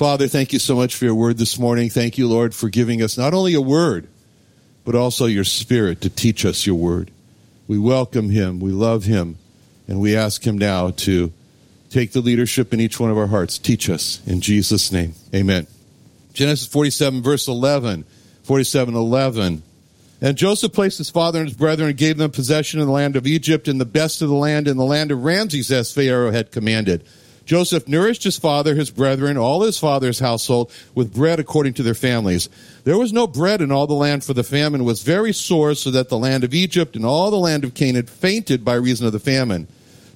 Father, thank you so much for your word this morning. Thank you, Lord, for giving us not only a word, but also your spirit to teach us your word. We welcome him, we love him, and we ask him now to take the leadership in each one of our hearts. Teach us in Jesus' name. Amen. Genesis 47, verse 11. 47, 11. And Joseph placed his father and his brethren and gave them possession in the land of Egypt and the best of the land in the land of Ramses as Pharaoh had commanded. Joseph nourished his father, his brethren, all his father's household with bread according to their families. There was no bread in all the land, for the famine was very sore, so that the land of Egypt and all the land of Canaan fainted by reason of the famine.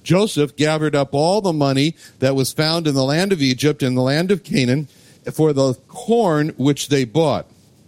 Joseph gathered up all the money that was found in the land of Egypt and the land of Canaan for the corn which they bought.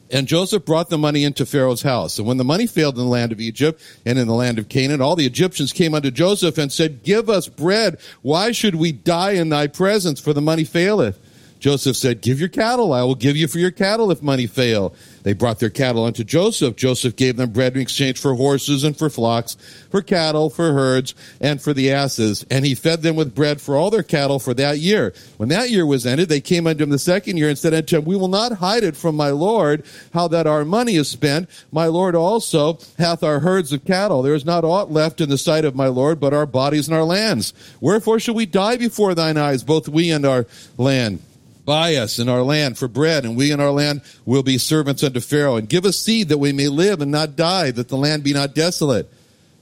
And Joseph brought the money into Pharaoh's house. And when the money failed in the land of Egypt and in the land of Canaan, all the Egyptians came unto Joseph and said, Give us bread. Why should we die in thy presence? For the money faileth. Joseph said, Give your cattle. I will give you for your cattle if money fail. They brought their cattle unto Joseph. Joseph gave them bread in exchange for horses and for flocks, for cattle, for herds, and for the asses. And he fed them with bread for all their cattle for that year. When that year was ended, they came unto him the second year and said unto him, We will not hide it from my Lord, how that our money is spent. My Lord also hath our herds of cattle. There is not aught left in the sight of my Lord, but our bodies and our lands. Wherefore shall we die before thine eyes, both we and our land? Buy us in our land for bread, and we in our land will be servants unto Pharaoh. And give us seed that we may live and not die, that the land be not desolate.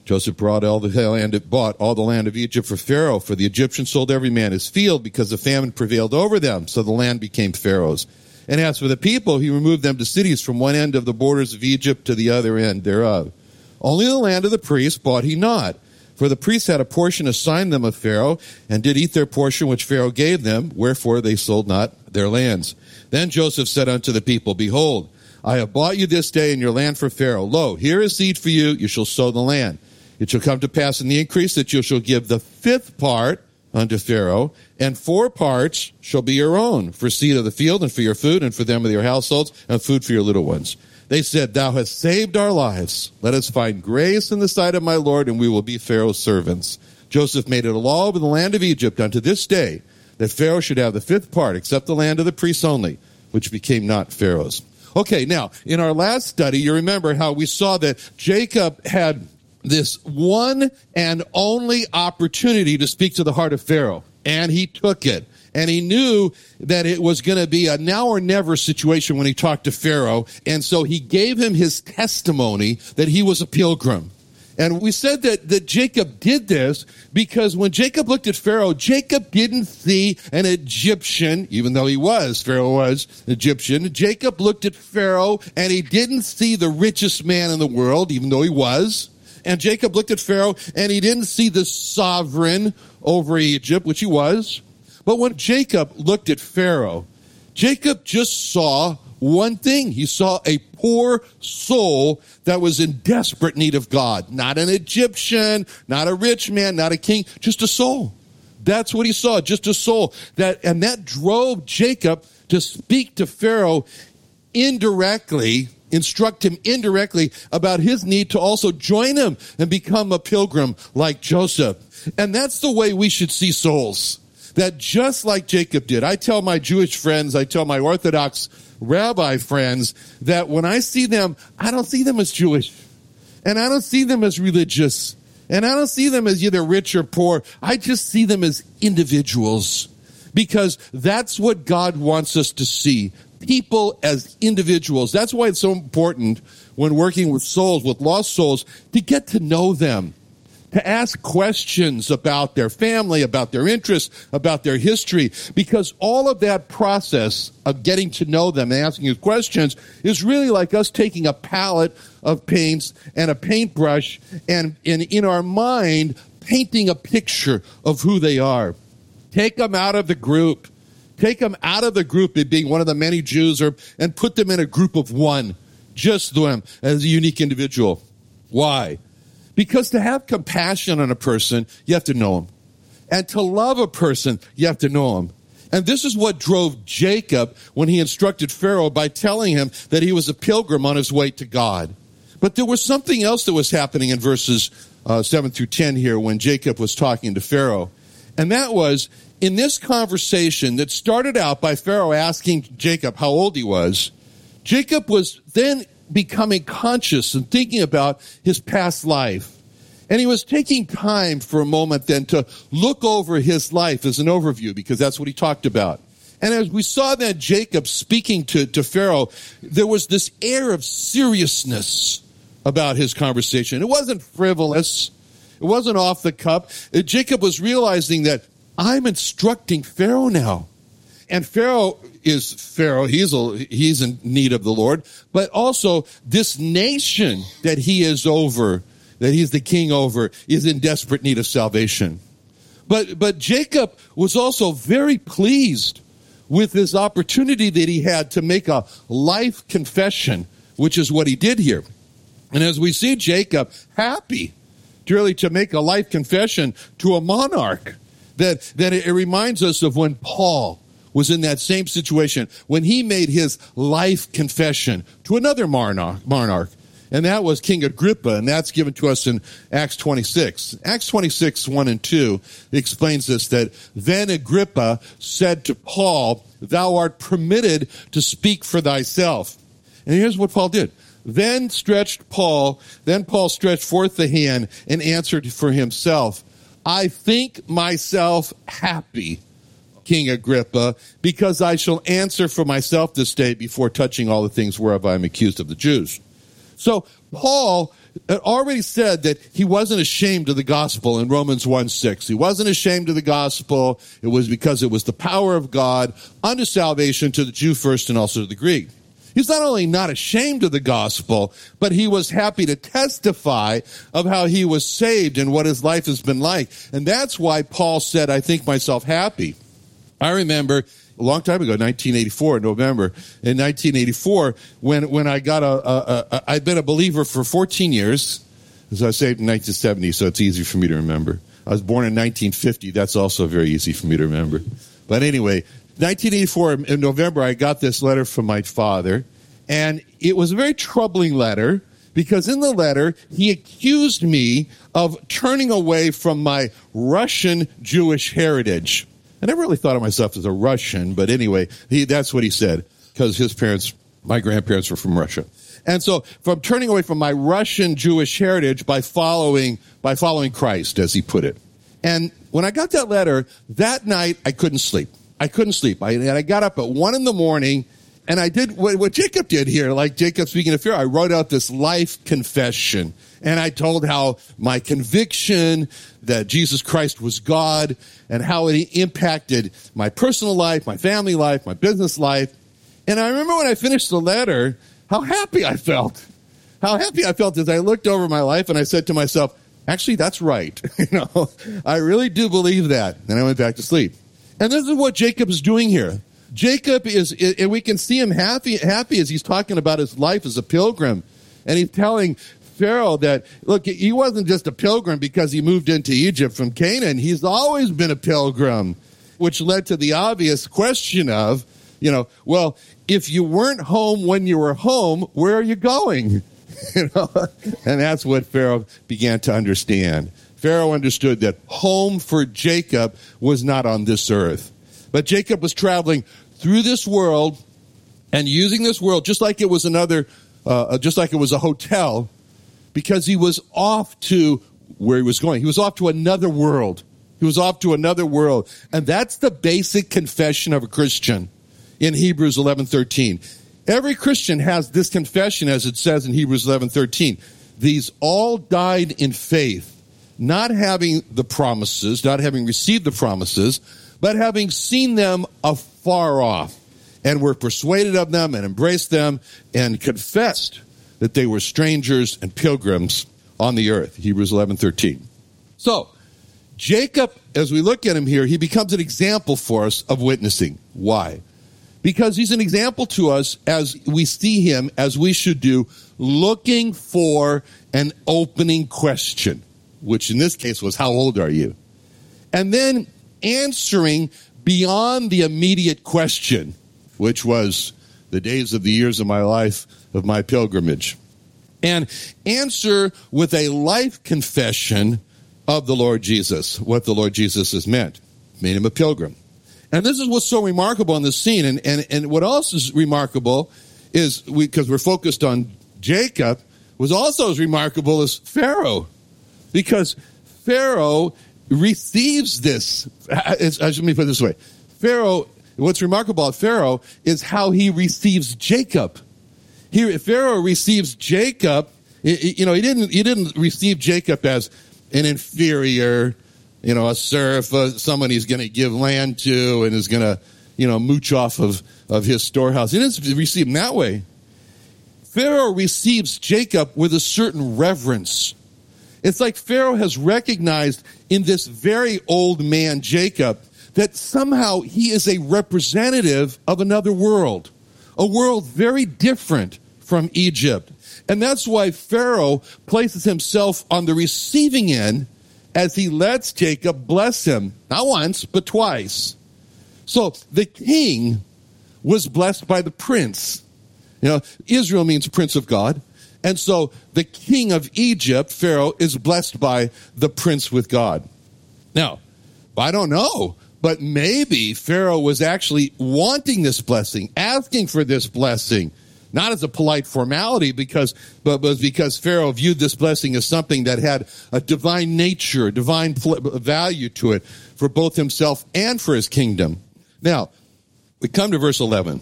Joseph brought all the land, it bought all the land of Egypt for Pharaoh, for the Egyptians sold every man his field because the famine prevailed over them, so the land became Pharaoh's. And as for the people, he removed them to cities from one end of the borders of Egypt to the other end thereof. Only the land of the priests bought he not for the priests had a portion assigned them of Pharaoh, and did eat their portion which Pharaoh gave them, wherefore they sold not their lands. Then Joseph said unto the people, Behold, I have bought you this day in your land for Pharaoh. Lo, here is seed for you, you shall sow the land. It shall come to pass in the increase that you shall give the fifth part unto Pharaoh, and four parts shall be your own, for seed of the field, and for your food, and for them of your households, and food for your little ones. They said, Thou hast saved our lives. Let us find grace in the sight of my Lord, and we will be Pharaoh's servants. Joseph made it a law over the land of Egypt unto this day that Pharaoh should have the fifth part, except the land of the priests only, which became not Pharaoh's. Okay, now, in our last study, you remember how we saw that Jacob had this one and only opportunity to speak to the heart of Pharaoh, and he took it and he knew that it was going to be a now or never situation when he talked to Pharaoh. And so he gave him his testimony that he was a pilgrim. And we said that, that Jacob did this because when Jacob looked at Pharaoh, Jacob didn't see an Egyptian, even though he was, Pharaoh was Egyptian. Jacob looked at Pharaoh and he didn't see the richest man in the world, even though he was. And Jacob looked at Pharaoh and he didn't see the sovereign over Egypt, which he was. But when Jacob looked at Pharaoh, Jacob just saw one thing. He saw a poor soul that was in desperate need of God. Not an Egyptian, not a rich man, not a king, just a soul. That's what he saw, just a soul. That, and that drove Jacob to speak to Pharaoh indirectly, instruct him indirectly about his need to also join him and become a pilgrim like Joseph. And that's the way we should see souls that just like Jacob did, I tell my Jewish friends, I tell my Orthodox rabbi friends that when I see them, I don't see them as Jewish. And I don't see them as religious. And I don't see them as either rich or poor. I just see them as individuals because that's what God wants us to see. People as individuals. That's why it's so important when working with souls, with lost souls, to get to know them to ask questions about their family, about their interests, about their history, because all of that process of getting to know them and asking questions is really like us taking a palette of paints and a paintbrush and, and in our mind painting a picture of who they are. Take them out of the group. Take them out of the group of being one of the many Jews or, and put them in a group of one. Just them as a unique individual. Why? Because to have compassion on a person, you have to know him. And to love a person, you have to know him. And this is what drove Jacob when he instructed Pharaoh by telling him that he was a pilgrim on his way to God. But there was something else that was happening in verses uh, 7 through 10 here when Jacob was talking to Pharaoh. And that was in this conversation that started out by Pharaoh asking Jacob how old he was. Jacob was then becoming conscious and thinking about his past life. And he was taking time for a moment then to look over his life as an overview because that's what he talked about. And as we saw that Jacob speaking to, to Pharaoh, there was this air of seriousness about his conversation. It wasn't frivolous. It wasn't off the cup. Uh, Jacob was realizing that I'm instructing Pharaoh now. And Pharaoh is Pharaoh. He's, a, he's in need of the Lord. But also, this nation that he is over, that he's the king over, is in desperate need of salvation. But, but Jacob was also very pleased with this opportunity that he had to make a life confession, which is what he did here. And as we see Jacob happy, really to make a life confession to a monarch, that, that it reminds us of when Paul was in that same situation when he made his life confession to another monarch, and that was King Agrippa, and that's given to us in Acts 26. Acts 26, 1 and 2 explains this that then Agrippa said to Paul, Thou art permitted to speak for thyself. And here's what Paul did. Then stretched Paul, then Paul stretched forth the hand and answered for himself, I think myself happy King Agrippa, because I shall answer for myself this day before touching all the things whereof I am accused of the Jews. So Paul already said that he wasn't ashamed of the gospel in Romans 1 6. He wasn't ashamed of the gospel. It was because it was the power of God unto salvation to the Jew first and also to the Greek. He's not only not ashamed of the gospel, but he was happy to testify of how he was saved and what his life has been like. And that's why Paul said, I think myself happy. I remember a long time ago, 1984, November, in 1984, when, when I got a, I'd been a believer for 14 years, as I saved in 1970, so it's easy for me to remember. I was born in 1950. That's also very easy for me to remember. But anyway, 1984 in November, I got this letter from my father, and it was a very troubling letter because in the letter, he accused me of turning away from my Russian Jewish heritage. I never really thought of myself as a Russian, but anyway, he, that's what he said because his parents, my grandparents were from Russia. And so from turning away from my Russian Jewish heritage by following, by following Christ, as he put it. And when I got that letter, that night I couldn't sleep. I couldn't sleep. I, and I got up at one in the morning and I did what, what Jacob did here, like Jacob speaking of fear. I wrote out this life confession and I told how my conviction that Jesus Christ was God and how it impacted my personal life, my family life, my business life. And I remember when I finished the letter, how happy I felt. How happy I felt as I looked over my life and I said to myself, actually, that's right. you know, I really do believe that. And I went back to sleep. And this is what Jacob is doing here. Jacob is, and we can see him happy, happy as he's talking about his life as a pilgrim. And he's telling Pharaoh that, look, he wasn't just a pilgrim because he moved into Egypt from Canaan. He's always been a pilgrim, which led to the obvious question of, you know, well, if you weren't home when you were home, where are you going? you know, and that's what Pharaoh began to understand. Pharaoh understood that home for Jacob was not on this earth. But Jacob was traveling through this world and using this world just like it was another, uh, just like it was a hotel because he was off to where he was going. He was off to another world. He was off to another world. And that's the basic confession of a Christian in Hebrews 11:13. Every Christian has this confession as it says in Hebrews 11:13. These all died in faith, not having the promises, not having received the promises, but having seen them afar off and were persuaded of them and embraced them and confessed that they were strangers and pilgrims on the earth. Hebrews 11:13. So, Jacob, as we look at him here, he becomes an example for us of witnessing. Why? Because he's an example to us as we see him, as we should do, looking for an opening question, which in this case was, How old are you? And then answering beyond the immediate question, which was the days of the years of my life of my pilgrimage. And answer with a life confession of the Lord Jesus, what the Lord Jesus has meant, made him a pilgrim. And this is what's so remarkable in this scene. And, and, and what else is remarkable is because we, are focused on Jacob, was also as remarkable as Pharaoh. Because Pharaoh receives this. Uh, uh, let me put it this way Pharaoh, what's remarkable about Pharaoh is how he receives Jacob. Pharaoh receives Jacob. You know, he didn't, he didn't receive Jacob as an inferior, you know, a serf, uh, someone he's going to give land to and is going to, you know, mooch off of, of his storehouse. He didn't receive him that way. Pharaoh receives Jacob with a certain reverence. It's like Pharaoh has recognized in this very old man, Jacob, that somehow he is a representative of another world, a world very different from Egypt. And that's why Pharaoh places himself on the receiving end as he lets Jacob bless him, not once, but twice. So the king was blessed by the prince. You know, Israel means prince of God. And so the king of Egypt, Pharaoh, is blessed by the prince with God. Now, I don't know, but maybe Pharaoh was actually wanting this blessing, asking for this blessing not as a polite formality because but, was because pharaoh viewed this blessing as something that had a divine nature divine value to it for both himself and for his kingdom. Now we come to verse 11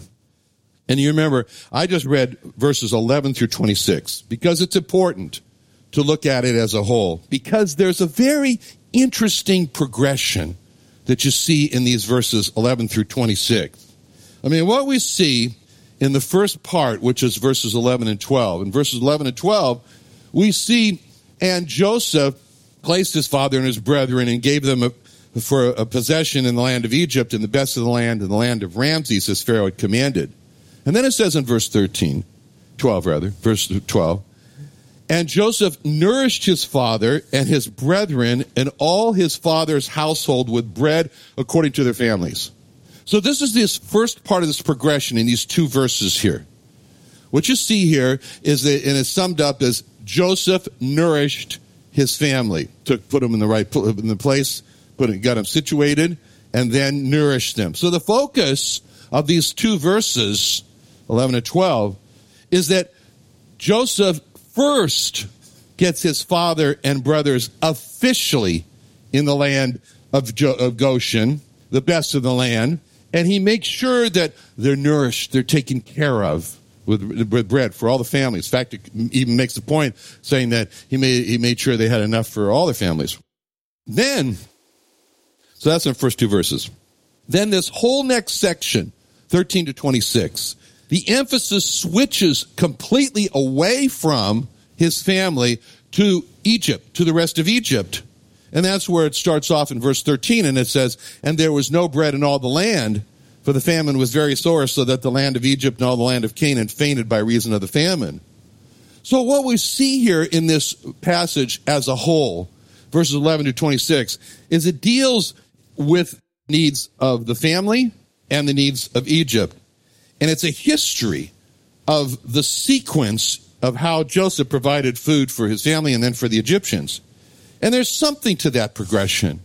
and you remember i just read verses 11 through 26 because it's important to look at it as a whole. Because there's a very interesting progression that you see in these verses 11 through 26 i mean what we see in the first part, which is verses 11 and 12. In verses 11 and 12, we see, and Joseph placed his father and his brethren and gave them a, for a possession in the land of Egypt and the best of the land in the land of Ramses, as Pharaoh had commanded. And then it says in verse 13, 12 rather, verse 12, and Joseph nourished his father and his brethren and all his father's household with bread according to their families. So this is this first part of this progression in these two verses here. What you see here is that, and it's summed up as Joseph nourished his family, took put them in the right in the place, put it, got them situated, and then nourished them. So the focus of these two verses, eleven and twelve, is that Joseph first gets his father and brothers officially in the land of, of Goshen, the best of the land and he makes sure that they're nourished, they're taken care of with, with bread for all the families. In fact, it even makes the point saying that he made, he made sure they had enough for all their families. Then, so that's in the first two verses. Then this whole next section, 13 to 26, the emphasis switches completely away from his family to Egypt, to the rest of Egypt. And that's where it starts off in verse 13, and it says, And there was no bread in all the land, for the famine was very sore, so that the land of Egypt and all the land of Canaan fainted by reason of the famine. So, what we see here in this passage as a whole, verses 11 to 26, is it deals with needs of the family and the needs of Egypt. And it's a history of the sequence of how Joseph provided food for his family and then for the Egyptians. And there's something to that progression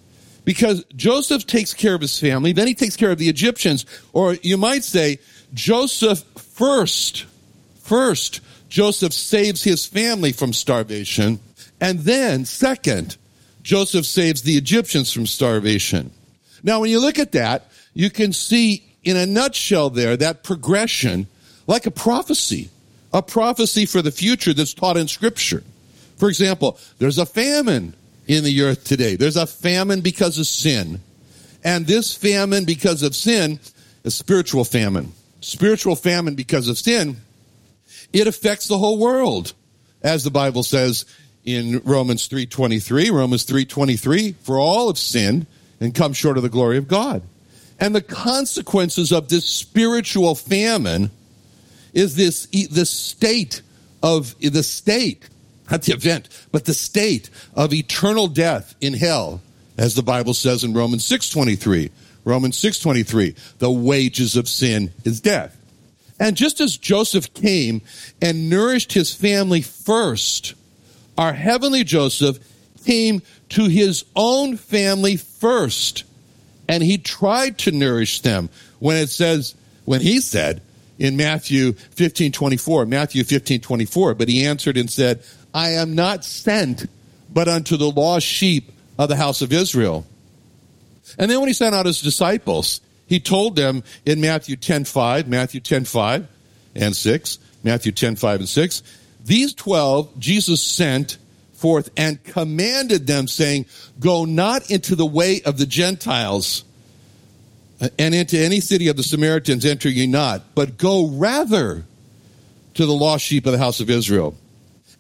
because Joseph takes care of his family, then he takes care of the Egyptians, or you might say Joseph first, first, Joseph saves his family from starvation, and then second, Joseph saves the Egyptians from starvation. Now, when you look at that, you can see in a nutshell there that progression like a prophecy, a prophecy for the future that's taught in Scripture. For example, there's a famine in the earth today. There's a famine because of sin. And this famine because of sin is spiritual famine. Spiritual famine because of sin, it affects the whole world. As the Bible says in Romans 3:23, Romans 3:23, for all have sinned and come short of the glory of God. And the consequences of this spiritual famine is this the state of the state, not the event, but the state of eternal death in hell, as the Bible says in Romans 6:23. Romans 6:23, the wages of sin is death. And just as Joseph came and nourished his family first, our heavenly Joseph came to his own family first and he tried to nourish them when it says when he said in Matthew 15 24, Matthew 15 24, but he answered and said, I am not sent but unto the lost sheep of the house of Israel. And then when he sent out his disciples, he told them in Matthew 10 5, Matthew 10 5 and 6, Matthew 10 5 and 6, these 12 Jesus sent forth and commanded them, saying, Go not into the way of the Gentiles, uh, and into any city of the Samaritans enter ye not, but go rather to the lost sheep of the house of Israel.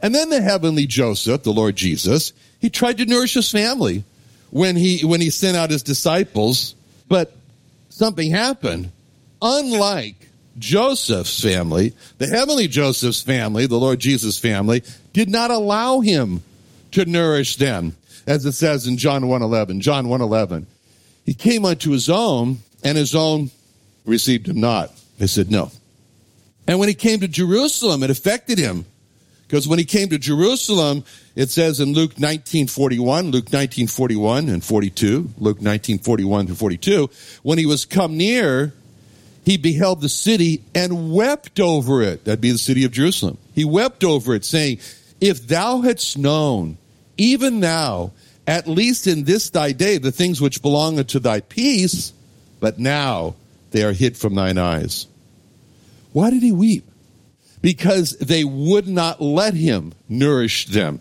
And then the heavenly Joseph, the Lord Jesus, he tried to nourish his family when he when he sent out his disciples, but something happened. Unlike Joseph's family, the heavenly Joseph's family, the Lord Jesus family, did not allow him to nourish them, as it says in John 1.11. John 1.11. He came unto his own, and his own received him not. They said no. And when he came to Jerusalem, it affected him. Because when he came to Jerusalem, it says in Luke 1941, Luke 1941 and 42, Luke 1941 to 42, when he was come near, he beheld the city and wept over it. That'd be the city of Jerusalem. He wept over it, saying, If thou hadst known, even now, at least in this thy day, the things which belong unto thy peace, but now they are hid from thine eyes. Why did he weep? Because they would not let him nourish them.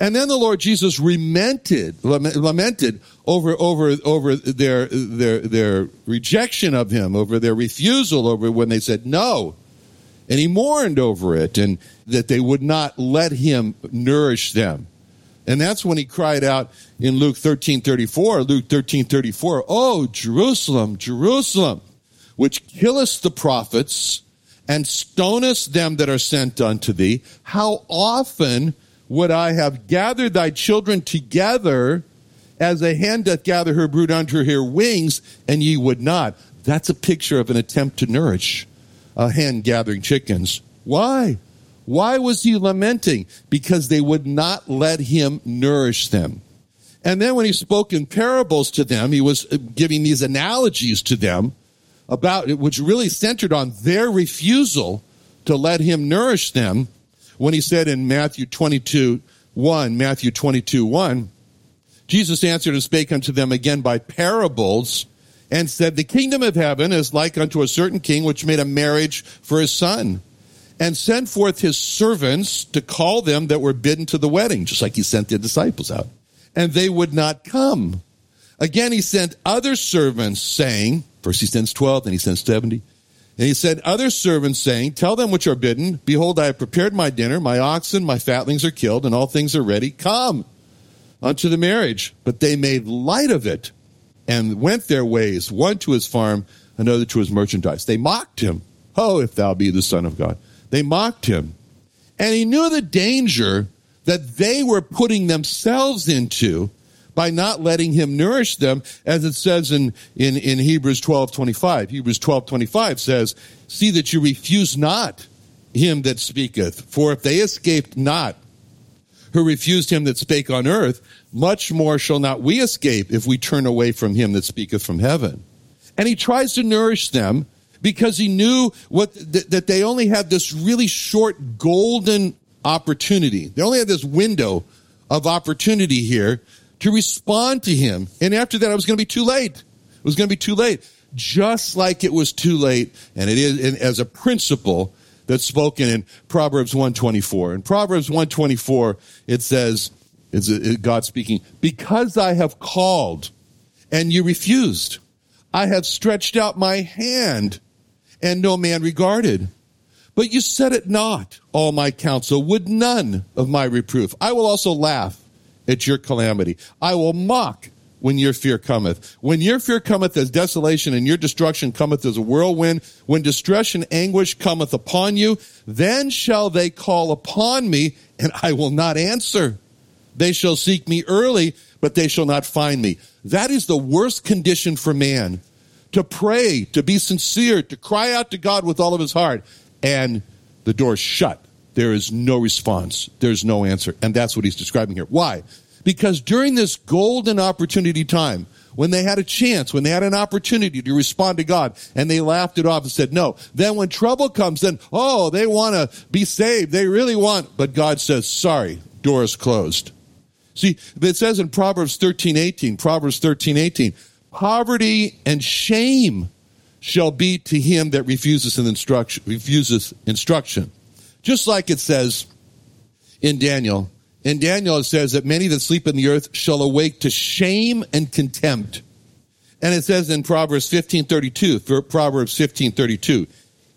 And then the Lord Jesus lamented, lamented over, over, over their, their, their rejection of him, over their refusal, over when they said no. And he mourned over it and that they would not let him nourish them. And that's when he cried out in Luke 13 34, Luke 13 34, Oh, Jerusalem, Jerusalem, which killest the prophets and stonest them that are sent unto thee, how often would I have gathered thy children together as a hen doth gather her brood under her wings, and ye would not. That's a picture of an attempt to nourish a hen gathering chickens. Why? Why was he lamenting? Because they would not let him nourish them. And then when he spoke in parables to them, he was giving these analogies to them about it, which really centered on their refusal to let him nourish them. When he said in Matthew 22, 1, Matthew 22, 1, Jesus answered and spake unto them again by parables and said, The kingdom of heaven is like unto a certain king which made a marriage for his son and sent forth his servants to call them that were bidden to the wedding, just like he sent the disciples out. And they would not come. Again, he sent other servants saying, first he sends 12, then he sends 70. And he said, other servants saying, tell them which are bidden, behold, I have prepared my dinner, my oxen, my fatlings are killed, and all things are ready. Come unto the marriage. But they made light of it and went their ways, one to his farm, another to his merchandise. They mocked him. Oh, if thou be the Son of God. They mocked him. And he knew the danger that they were putting themselves into by not letting him nourish them, as it says in, in, in Hebrews 12 25. Hebrews 12 25 says, See that you refuse not him that speaketh, for if they escaped not who refused him that spake on earth, much more shall not we escape if we turn away from him that speaketh from heaven. And he tries to nourish them because he knew what th- that they only had this really short golden opportunity. They only had this window of opportunity here to respond to him. And after that, it was going to be too late. It was going to be too late. Just like it was too late, and it is and as a principle that's spoken in Proverbs 124. In Proverbs 124, it says, it's God speaking, because I have called and you refused. I have stretched out my hand and no man regarded. But you said it not, all my counsel, would none of my reproof. I will also laugh at your calamity. I will mock when your fear cometh. When your fear cometh as desolation and your destruction cometh as a whirlwind, when distress and anguish cometh upon you, then shall they call upon me and I will not answer. They shall seek me early, but they shall not find me. That is the worst condition for man. To pray, to be sincere, to cry out to God with all of his heart, and the door's shut. There is no response. There's no answer. And that's what he's describing here. Why? Because during this golden opportunity time, when they had a chance, when they had an opportunity to respond to God, and they laughed it off and said no. Then when trouble comes, then, oh, they want to be saved. They really want, but God says, sorry, door is closed. See, it says in Proverbs 13, 18, Proverbs 13, 18, poverty and shame shall be to him that refuses an instruction, refuses instruction. Just like it says in Daniel, in Daniel it says that many that sleep in the earth shall awake to shame and contempt. And it says in Proverbs 1532, Proverbs 1532,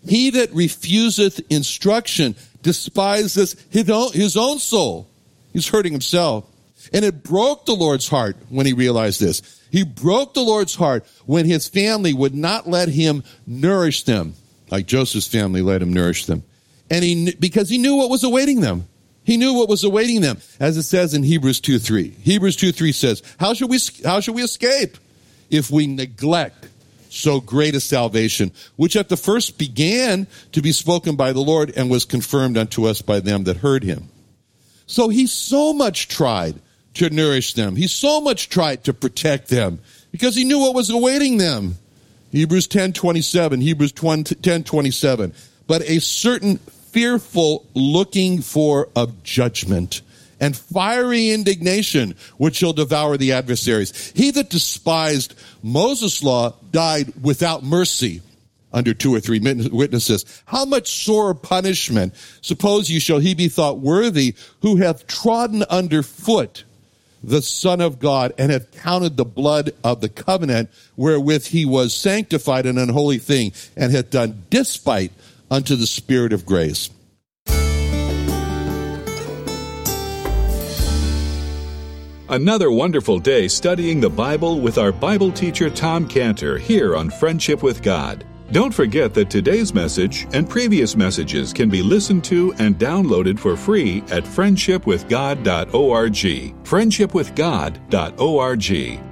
he that refuseth instruction despises his own, his own soul. He's hurting himself. And it broke the Lord's heart when he realized this. He broke the Lord's heart when his family would not let him nourish them, like Joseph's family let him nourish them. And he, because he knew what was awaiting them. He knew what was awaiting them, as it says in Hebrews 2 3. Hebrews 2 3 says, How should we, how should we escape if we neglect so great a salvation, which at the first began to be spoken by the Lord and was confirmed unto us by them that heard him? So he so much tried to nourish them. He so much tried to protect them because he knew what was awaiting them. Hebrews 10 27, Hebrews 10 27. But a certain fearful looking for of judgment and fiery indignation which shall devour the adversaries. He that despised Moses' law died without mercy under two or three witnesses. How much sore punishment, suppose you shall he be thought worthy, who hath trodden under foot the Son of God and hath counted the blood of the covenant wherewith he was sanctified an unholy thing and hath done despite unto the Spirit of grace. Another wonderful day studying the Bible with our Bible teacher Tom Cantor here on Friendship with God. Don't forget that today's message and previous messages can be listened to and downloaded for free at friendshipwithgod.org. Friendshipwithgod.org.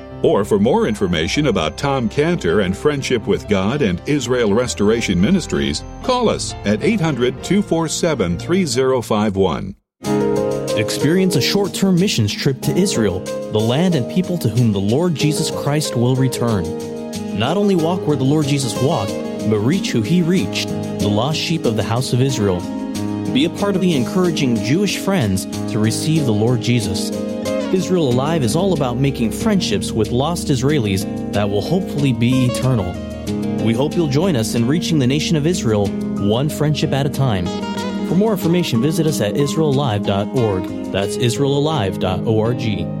Or for more information about Tom Cantor and Friendship with God and Israel Restoration Ministries, call us at 800 247 3051. Experience a short term missions trip to Israel, the land and people to whom the Lord Jesus Christ will return. Not only walk where the Lord Jesus walked, but reach who he reached the lost sheep of the house of Israel. Be a part of the encouraging Jewish friends to receive the Lord Jesus. Israel Alive is all about making friendships with lost Israelis that will hopefully be eternal. We hope you'll join us in reaching the nation of Israel one friendship at a time. For more information, visit us at israelalive.org. That's israelalive.org.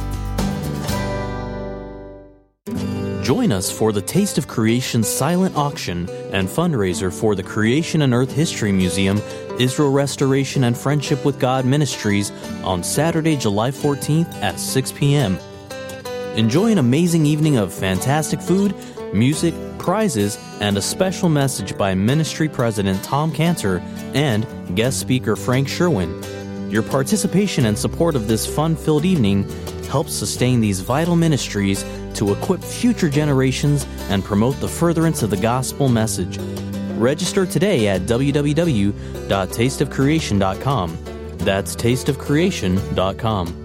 Join us for the Taste of Creation silent auction and fundraiser for the Creation and Earth History Museum, Israel Restoration and Friendship with God Ministries on Saturday, July 14th at 6 p.m. Enjoy an amazing evening of fantastic food, music, prizes, and a special message by Ministry President Tom Cantor and guest speaker Frank Sherwin. Your participation and support of this fun filled evening helps sustain these vital ministries to equip future generations and promote the furtherance of the gospel message. Register today at www.tasteofcreation.com. That's tasteofcreation.com.